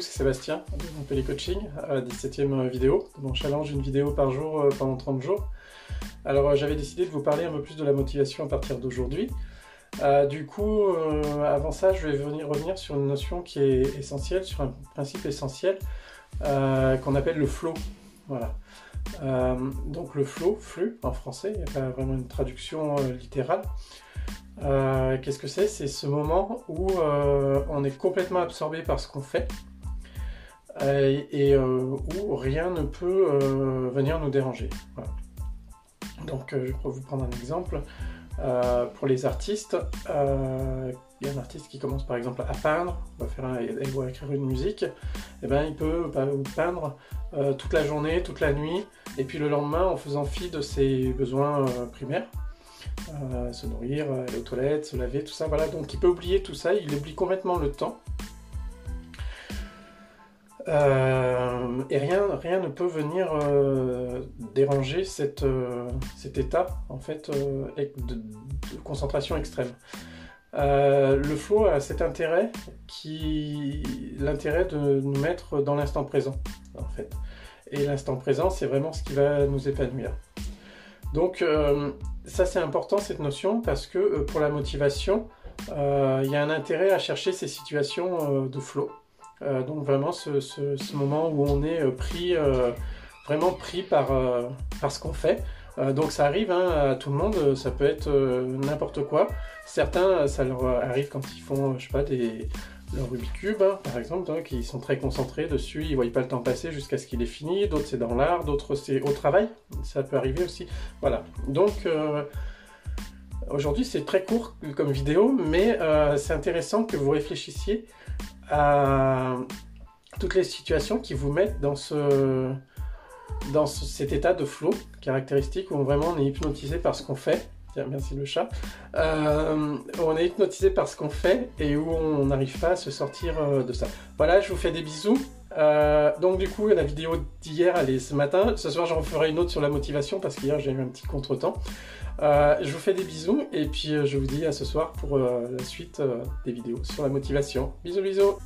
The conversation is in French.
c'est Sébastien Montpellier Coaching, à la 17e vidéo mon challenge une vidéo par jour euh, pendant 30 jours. Alors euh, j'avais décidé de vous parler un peu plus de la motivation à partir d'aujourd'hui. Euh, du coup, avant ça, je vais venir revenir sur une notion qui est essentielle, sur un principe essentiel qu'on appelle le flow. Voilà. donc le flow, flux en français, il n'y a pas vraiment une traduction littérale. Qu'est-ce que c'est? C'est ce moment où on est complètement absorbé par ce qu'on fait et où rien ne peut venir nous déranger. Donc je vais vous prendre un exemple. pour les artistes, il y a un artiste qui commence par exemple à peindre, va faire il va écrire une musique, et eh ben il peut bah, peindre toute la journée, toute la nuit, et puis le lendemain en faisant fi de ses besoins primaires. Euh, se nourrir, aller aux toilettes, se laver, tout ça. Voilà, donc il peut oublier tout ça, il oublie complètement le temps. Euh, et rien, rien ne peut venir euh, déranger cette, cet état en fait de, concentration extrême. le flow a cet intérêt qui l'intérêt de nous mettre dans l'instant présent en fait. Et l'instant présent, c'est vraiment ce qui va nous épanouir. Donc ça c'est important cette notion parce que euh, pour la motivation, euh, il y a un intérêt à chercher ces situations euh, de flow. Donc vraiment ce, moment où on est pris, vraiment pris par, par ce qu'on fait. donc ça arrive hein, à tout le monde, ça peut être n'importe quoi. Certains, ça leur arrive quand ils font, je sais pas, des, le Rubik's Cube, hein, par exemple, donc, ils sont très concentrés dessus, ils ne voient pas le temps passer jusqu'à ce qu'il est fini. D'autres, c'est dans l'art, d'autres, c'est au travail. Ça peut arriver aussi. Voilà. Donc, euh, aujourd'hui, c'est très court comme vidéo, mais euh, c'est intéressant que vous réfléchissiez à toutes les situations qui vous mettent dans ce dans cet état de flow caractéristique où vraiment on est hypnotisé par ce qu'on fait merci le chat. Euh, on est hypnotisé par ce qu'on fait et où on n'arrive pas à se sortir euh, de ça. Voilà, je vous fais des bisous. Euh, donc du coup, la vidéo d'hier, elle est ce matin. Ce soir, j'en ferai une autre sur la motivation parce qu'hier, j'ai eu un petit contretemps. je vous fais des bisous et puis je vous dis à ce soir pour la suite des vidéos sur la motivation. Bisous, bisous